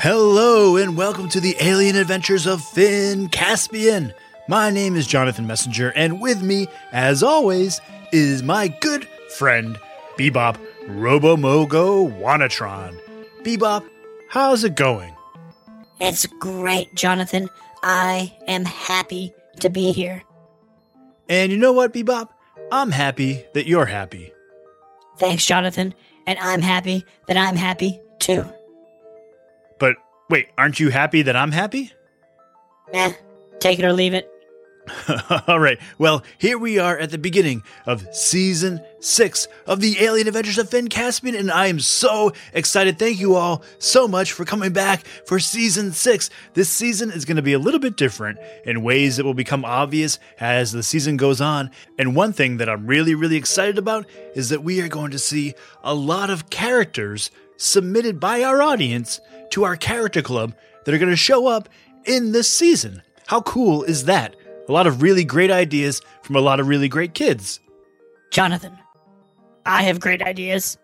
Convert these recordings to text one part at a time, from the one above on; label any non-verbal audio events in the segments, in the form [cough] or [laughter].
Hello and welcome to the alien adventures of Finn Caspian. My name is Jonathan Messenger, and with me, as always, is my good friend Bebop Robomogo Wanatron. Bebop, how's it going? It's great, Jonathan. I am happy to be here. And you know what, Bebop? I'm happy that you're happy. Thanks, Jonathan. And I'm happy that I'm happy too. Wait, aren't you happy that I'm happy? Eh, take it or leave it. [laughs] All right. Well, here we are at the beginning of season six of the Alien Adventures of Finn Caspian, and I am so excited. Thank you all so much for coming back for season six. This season is going to be a little bit different in ways that will become obvious as the season goes on. And one thing that I'm really, really excited about is that we are going to see a lot of characters submitted by our audience to our character club that are going to show up in this season. How cool is that? A lot of really great ideas from a lot of really great kids. Jonathan, I have great ideas.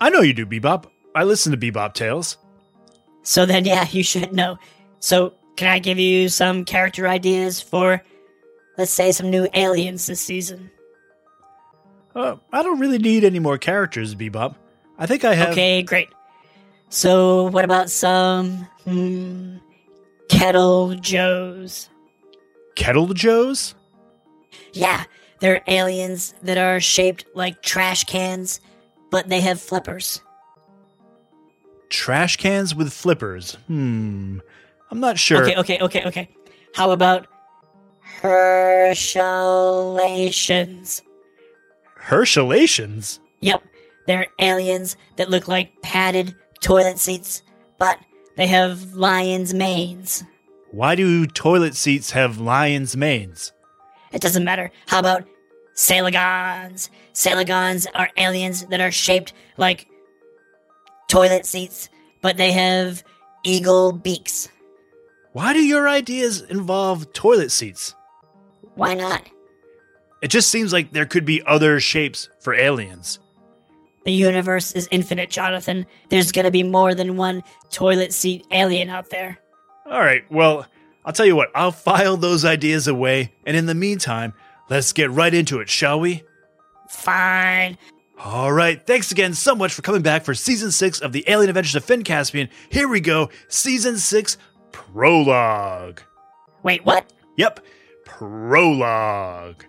I know you do, Bebop. I listen to Bebop Tales. So then, yeah, [laughs] you should know. So, can I give you some character ideas for, let's say, some new aliens this season? Uh, I don't really need any more characters, Bebop. I think I have. Okay, great. So, what about some hmm, Kettle Joes? Kettle Joes? Yeah, they're aliens that are shaped like trash cans, but they have flippers. Trash cans with flippers. Hmm. I'm not sure. Okay, okay, okay, okay. How about Herschelations? Herschelations? Yep, they're aliens that look like padded toilet seats, but they have lions' manes. Why do toilet seats have lions' manes? It doesn't matter. How about Salagons? Salagons are aliens that are shaped like toilet seats, but they have eagle beaks. Why do your ideas involve toilet seats? Why not? It just seems like there could be other shapes for aliens. The universe is infinite, Jonathan. There's gonna be more than one toilet seat alien out there. All right, well, I'll tell you what, I'll file those ideas away, and in the meantime, let's get right into it, shall we? Fine. All right, thanks again so much for coming back for season six of the Alien Adventures of Finn Caspian. Here we go, season six prologue. Wait, what? Yep, prologue.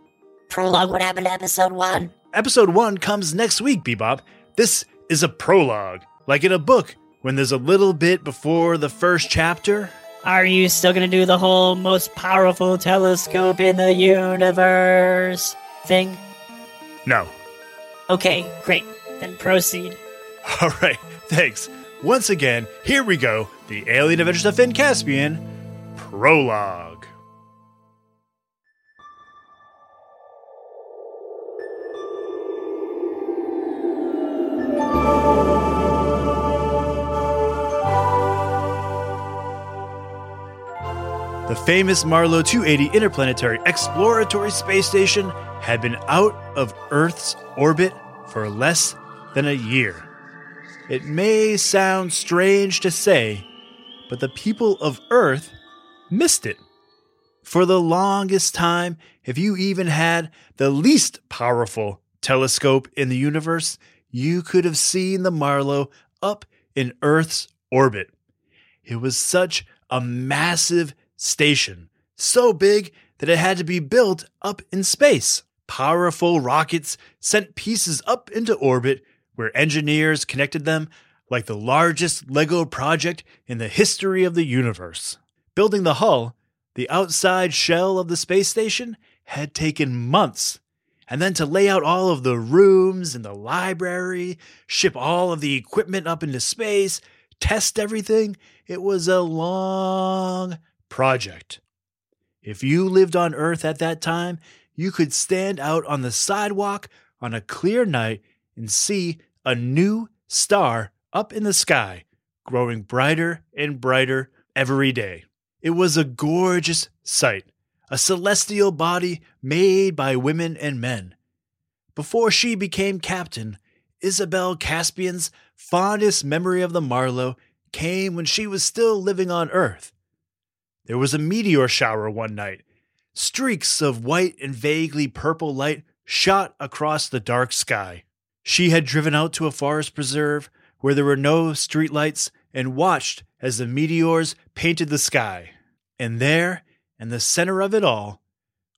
Prologue, what happened to episode one? Episode one comes next week, Bebop. This is a prologue, like in a book, when there's a little bit before the first chapter. Are you still gonna do the whole most powerful telescope in the universe thing? No. Okay, great. Then proceed. [laughs] All right, thanks. Once again, here we go the Alien Adventures of Finn Caspian prologue. Famous Marlowe 280 Interplanetary Exploratory Space Station had been out of Earth's orbit for less than a year. It may sound strange to say, but the people of Earth missed it. For the longest time, if you even had the least powerful telescope in the universe, you could have seen the Marlowe up in Earth's orbit. It was such a massive station, so big that it had to be built up in space. Powerful rockets sent pieces up into orbit where engineers connected them like the largest LEGO project in the history of the universe. Building the hull, the outside shell of the space station, had taken months. And then to lay out all of the rooms and the library, ship all of the equipment up into space, test everything, it was a long project. If you lived on Earth at that time, you could stand out on the sidewalk on a clear night and see a new star up in the sky, growing brighter and brighter every day. It was a gorgeous sight, a celestial body made by women and men. Before she became captain, Isabel Caspian's fondest memory of the Marlowe came when she was still living on Earth. There was a meteor shower one night. Streaks of white and vaguely purple light shot across the dark sky. She had driven out to a forest preserve where there were no streetlights and watched as the meteors painted the sky. And there, in the center of it all,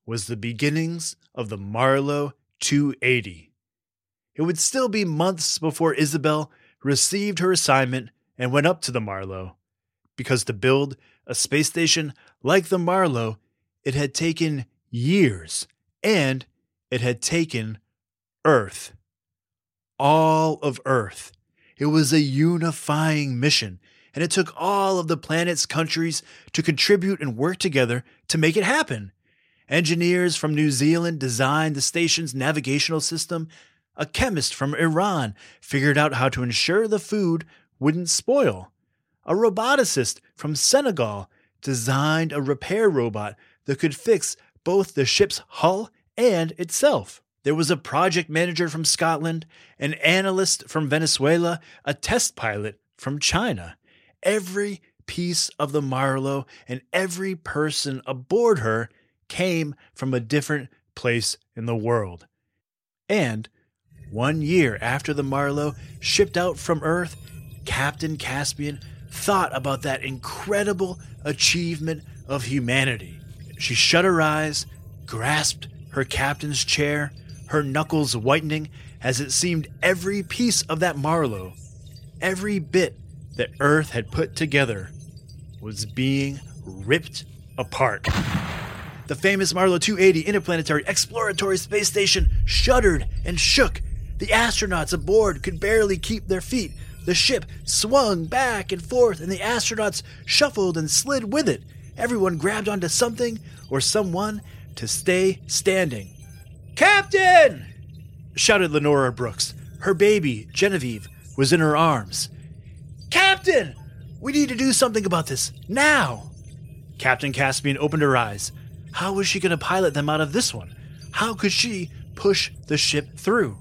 was the beginnings of the Marlowe 280. It would still be months before Isabel received her assignment and went up to the Marlowe, because to build a space station like the Marlowe, it had taken years, and it had taken Earth. All of Earth. It was a unifying mission, and it took all of the planet's countries to contribute and work together to make it happen. Engineers from New Zealand designed the station's navigational system. A chemist from Iran figured out how to ensure the food wouldn't spoil. A roboticist from Senegal designed a repair robot that could fix both the ship's hull and itself. There was a project manager from Scotland, an analyst from Venezuela, a test pilot from China. Every piece of the Marlowe and every person aboard her came from a different place in the world. And one year after the Marlowe shipped out from Earth, Captain Caspian thought about that incredible achievement of humanity. She shut her eyes, grasped her captain's chair, her knuckles whitening as it seemed every piece of that Marlowe, every bit that Earth had put together, was being ripped apart. The famous Marlowe 280 Interplanetary Exploratory Space Station shuddered and shook. The astronauts aboard could barely keep their feet. The ship swung back and forth, and the astronauts shuffled and slid with it. Everyone grabbed onto something or someone to stay standing. Captain! shouted Lenora Brooks. Her baby, Genevieve, was in her arms. Captain! We need to do something about this, now! Captain Caspian opened her eyes. How was she going to pilot them out of this one? How could she push the ship through?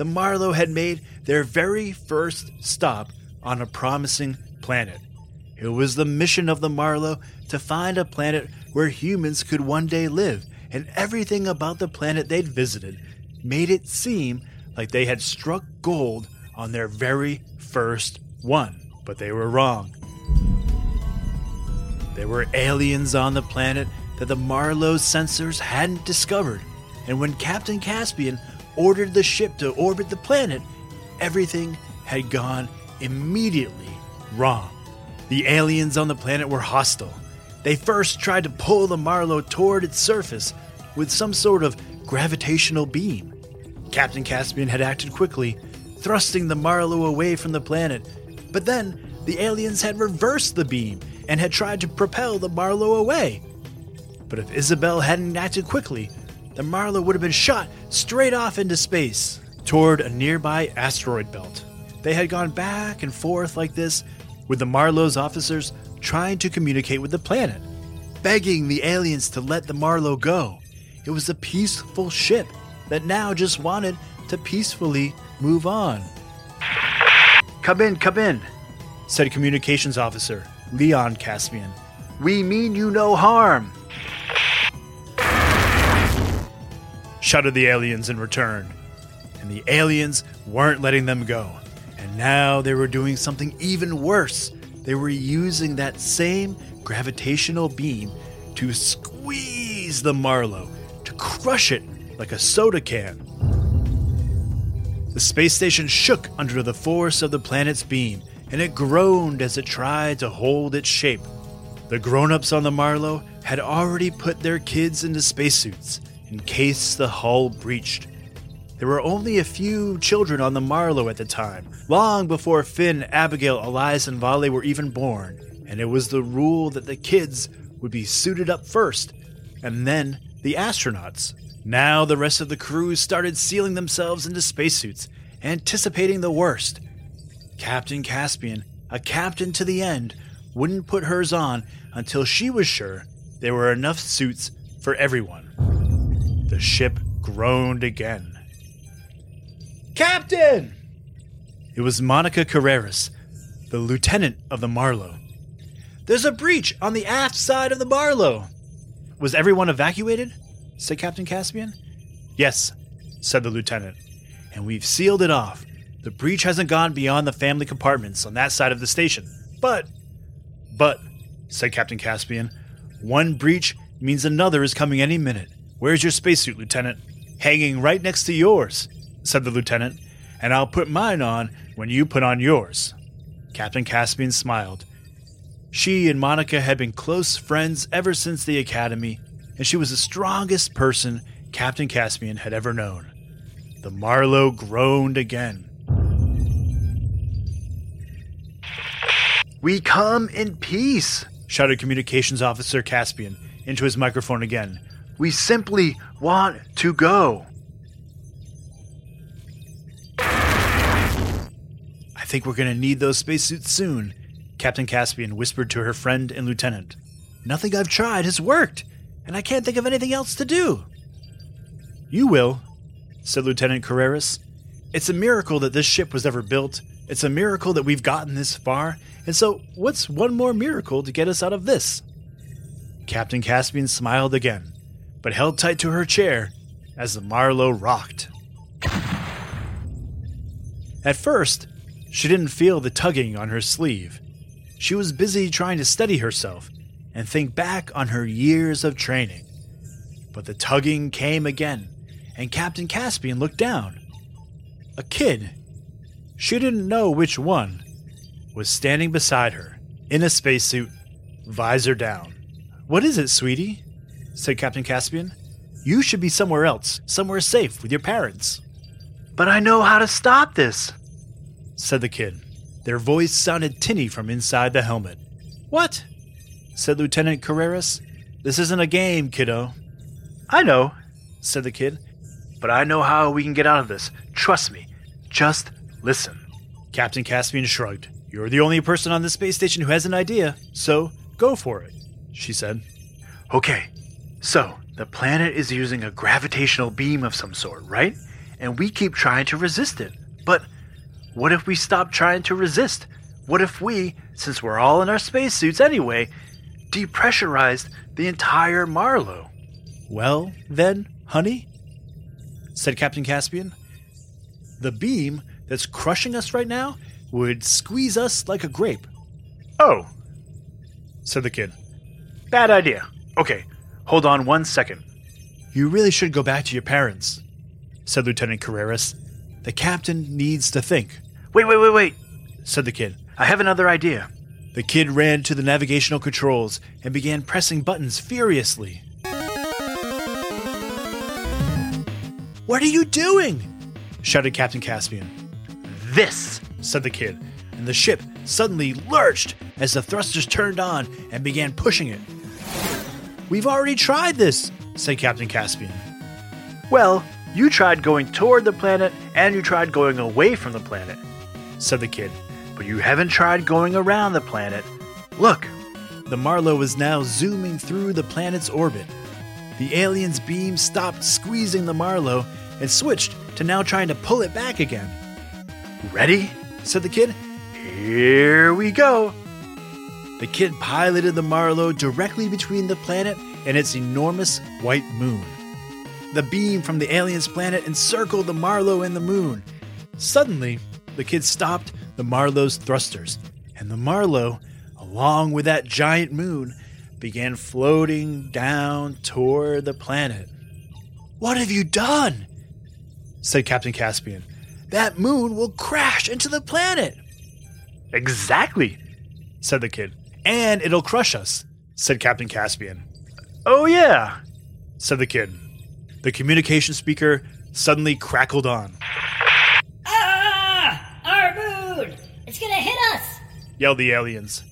The Marlowe had made their very first stop on a promising planet. It was the mission of the Marlowe to find a planet where humans could one day live and everything about the planet they'd visited made it seem like they had struck gold on their very first one. But they were wrong. There were aliens on the planet that the Marlowe sensors hadn't discovered, and when Captain Caspian ordered the ship to orbit the planet, everything had gone immediately wrong. The aliens on the planet were hostile. They first tried to pull the Marlowe toward its surface with some sort of gravitational beam. Captain Caspian had acted quickly, thrusting the Marlowe away from the planet, but then the aliens had reversed the beam and had tried to propel the Marlowe away. But if Isabel hadn't acted quickly, the Marlowe would have been shot straight off into space toward a nearby asteroid belt. They had gone back and forth like this, with the Marlowe's officers trying to communicate with the planet, begging the aliens to let the Marlowe go. It was a peaceful ship that now just wanted to peacefully move on. Come in, come in, said communications officer, Leon Caspian. We mean you no harm. Shouted the aliens in return. And the aliens weren't letting them go. And now they were doing something even worse. they were using that same gravitational beam to squeeze the Marlowe, to crush it like a soda can. The space station shook under the force of the planet's beam, and it groaned as it tried to hold its shape. The grown ups on the Marlowe had already put their kids into spacesuits in case the hull breached. There were only a few children on the Marlowe at the time, long before Finn, Abigail, Elias, and Vale were even born, and it was the rule that the kids would be suited up first, and then the astronauts. Now the rest of the crew started sealing themselves into spacesuits, anticipating the worst. Captain Caspian, a captain to the end, wouldn't put hers on until she was sure there were enough suits for everyone. The ship groaned again. Captain! It was Monica Carreras, the lieutenant of the Marlowe. There's a breach on the aft side of the Marlowe. Was everyone evacuated? said Captain Caspian. Yes, said the lieutenant, and we've sealed it off. The breach hasn't gone beyond the family compartments on that side of the station. But, but, said Captain Caspian, one breach means another is coming any minute. Where's your spacesuit, Lieutenant? Hanging right next to yours, said the lieutenant, and I'll put mine on when you put on yours. Captain Caspian smiled. She and Monica had been close friends ever since the academy, and she was the strongest person Captain Caspian had ever known. The Marlowe groaned again. We come in peace, shouted Communications Officer Caspian into his microphone again. We simply want to go. I think we're going to need those spacesuits soon, Captain Caspian whispered to her friend and lieutenant. Nothing I've tried has worked, and I can't think of anything else to do. You will, said Lieutenant Carreras. It's a miracle that this ship was ever built. It's a miracle that we've gotten this far. And so, what's one more miracle to get us out of this? Captain Caspian smiled again, but held tight to her chair as the Marlowe rocked. At first, she didn't feel the tugging on her sleeve. She was busy trying to steady herself and think back on her years of training. But the tugging came again, and Captain Caspian looked down. A kid, she didn't know which one, was standing beside her, in a spacesuit, visor down. What is it, sweetie? Said Captain Caspian. You should be somewhere else, somewhere safe with your parents. But I know how to stop this, said the kid. Their voice sounded tinny from inside the helmet. What? said Lieutenant Carreras. This isn't a game, kiddo. I know, said the kid, but I know how we can get out of this. Trust me. Just listen. Captain Caspian shrugged. You're the only person on this space station who has an idea, so go for it, she said. Okay, so the planet is using a gravitational beam of some sort, right? And we keep trying to resist it. But what if we stop trying to resist? What if we, since we're all in our spacesuits anyway, depressurized the entire Marlowe? Well, then, honey, said Captain Caspian, the beam that's crushing us right now would squeeze us like a grape. Oh, said the kid. Bad idea. Okay, hold on one second. You really should go back to your parents, said Lieutenant Carreras. The captain needs to think. Wait, wait, wait, wait, said the kid. I have another idea. The kid ran to the navigational controls and began pressing buttons furiously. What are you doing? shouted Captain Caspian. This, said the kid, and the ship suddenly lurched as the thrusters turned on and began pushing it. We've already tried this, said Captain Caspian. Well, you tried going toward the planet and you tried going away from the planet, said the kid, but you haven't tried going around the planet. Look, the Marlowe was now zooming through the planet's orbit. The alien's beam stopped squeezing the Marlowe and switched to now trying to pull it back again. Ready? said the kid. Here we go. The kid piloted the Marlowe directly between the planet and its enormous white moon. The beam from the alien's planet encircled the Marlowe and the moon. Suddenly, the kid stopped the Marlowe's thrusters, and the Marlowe along with that giant moon, began floating down toward the planet. What have you done? said Captain Caspian. That moon will crash into the planet. Exactly, said the kid. And it'll crush us, said Captain Caspian. Oh, yeah, said the kid. The communication speaker suddenly crackled on, Ah! Our moon! It's gonna hit us! yelled the aliens.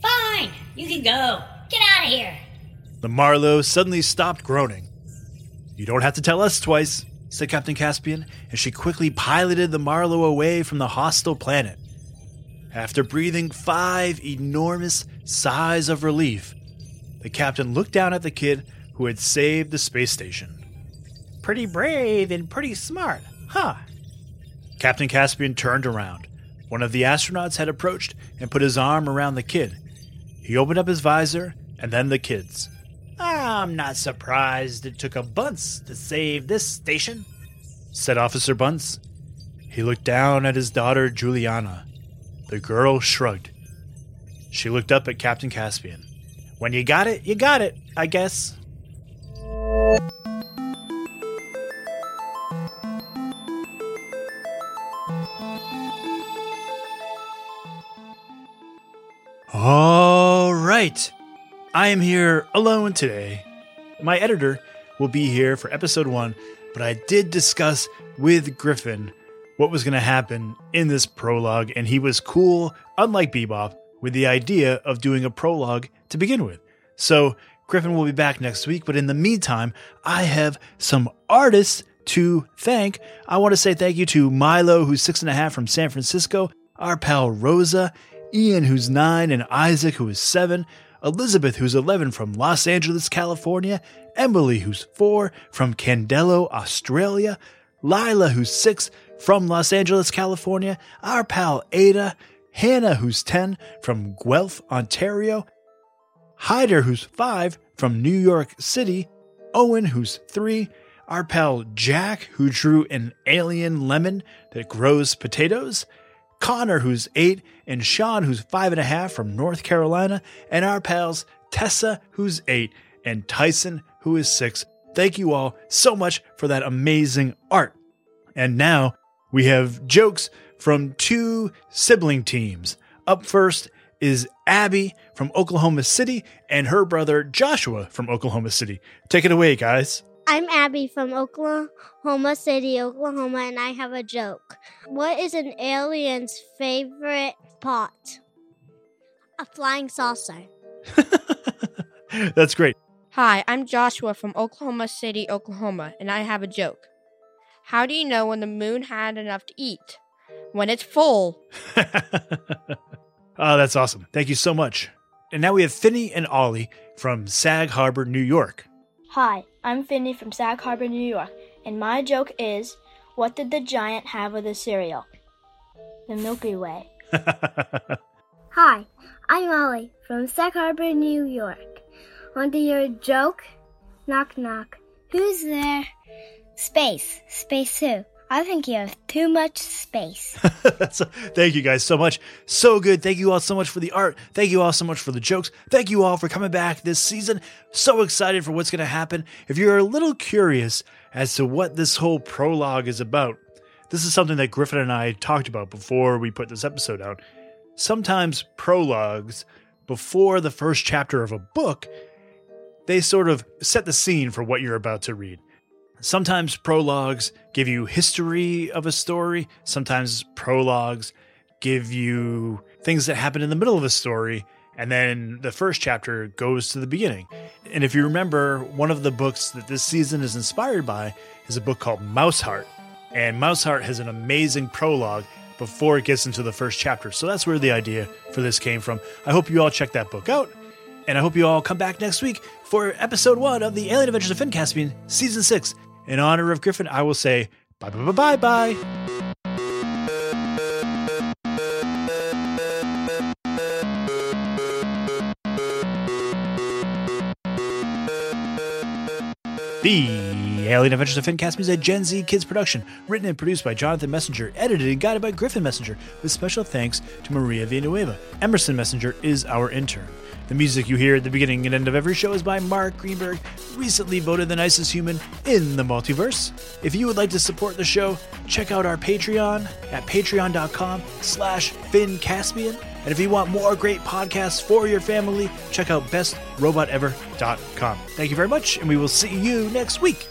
Fine! You can go! Get out of here! The Marlowe suddenly stopped groaning. You don't have to tell us twice, said Captain Caspian, and she quickly piloted the Marlowe away from the hostile planet. After breathing five enormous sighs of relief, the captain looked down at the kid who had saved the space station. Pretty brave and pretty smart, huh? Captain Caspian turned around. One of the astronauts had approached and put his arm around the kid. He opened up his visor and then the kid's. I'm not surprised it took a Bunce to save this station, said Officer Bunce. He looked down at his daughter Juliana. The girl shrugged. She looked up at Captain Caspian. When you got it, you got it, I guess. All right. I am here alone today. My editor will be here for episode one, but I did discuss with Griffin what was going to happen in this prologue, and he was cool, unlike Bebop, with the idea of doing a prologue to begin with. So Griffin will be back next week, but in the meantime, I have some artists to thank. I want to say thank you to Milo, who's six and a half from San Francisco, our pal Rosa, Ian, who's nine, and Isaac, who is seven, Elizabeth, who's 11 from Los Angeles, California, Emily, who's four from Candelo, Australia, Lila, who's six from Los Angeles, California, our pal Ada, Hannah, who's 10 from Guelph, Ontario, Hyder, who's five from New York City, Owen, who's three, our pal Jack, who drew an alien lemon that grows potatoes, Connor, who's eight, and Sean, who's five and a half from North Carolina, and our pals Tessa, who's eight, and Tyson, who is six. Thank you all so much for that amazing art. And now we have jokes from two sibling teams. Up first is Abby from Oklahoma City and her brother Joshua from Oklahoma City. Take it away, guys. I'm Abby from Oklahoma City, Oklahoma, and I have a joke. What is an alien's favorite pot? A flying saucer. [laughs] That's great. Hi, I'm Joshua from Oklahoma City, Oklahoma, and I have a joke. How do you know when the moon had enough to eat? When it's full. [laughs] oh, that's awesome. Thank you so much. And now we have Finney and Ollie from Sag Harbor, New York. Hi, I'm Finney from Sag Harbor, New York, and my joke is What did the giant have with his cereal? The Milky Way. [laughs] Hi, I'm Ollie from Sag Harbor, New York. Want to hear a joke? Knock, knock. Who's there? Space. Space who? I think you have too much space. [laughs] So, thank you guys so much. So good. Thank you all so much for the art. Thank you all so much for the jokes. Thank you all for coming back this season. So excited for what's going to happen. If you're a little curious as to what this whole prologue is about, this is something that Griffin and I talked about before we put this episode out. Sometimes prologues, before the first chapter of a book, they sort of set the scene for what you're about to read. Sometimes prologues give you history of a story. Sometimes prologues give you things that happen in the middle of a story. And then the first chapter goes to the beginning. And if you remember, one of the books that this season is inspired by is a book called Mouseheart. And Mouseheart has an amazing prologue before it gets into the first chapter. So that's where the idea for this came from. I hope you all check that book out. And I hope you all come back next week for episode one of the Alien Adventures of Finn Caspian, season six. In honor of Griffin, I will say bye bye bye bye bye. The Alien Adventures of Finn Caspian is a Gen Z Kids production, written and produced by Jonathan Messenger, edited and guided by Griffin Messenger, with special thanks to Maria Villanueva. Emerson Messenger is our intern. The music you hear at the beginning and end of every show is by Mark Greenberg, recently voted the nicest human in the multiverse. If you would like to support the show, check out our Patreon at patreon.com slash fincaspian. And if you want more great podcasts for your family, check out bestrobotever.com. Thank you very much, and we will see you next week.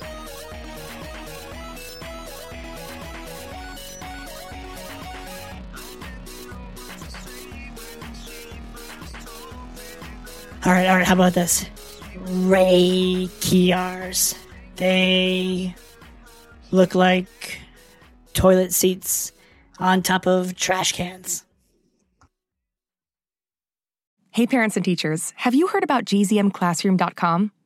All right, all right. How about this? Ray Kiars. They look like toilet seats on top of trash cans. Hey, parents and teachers, have you heard about gzmclassroom.com?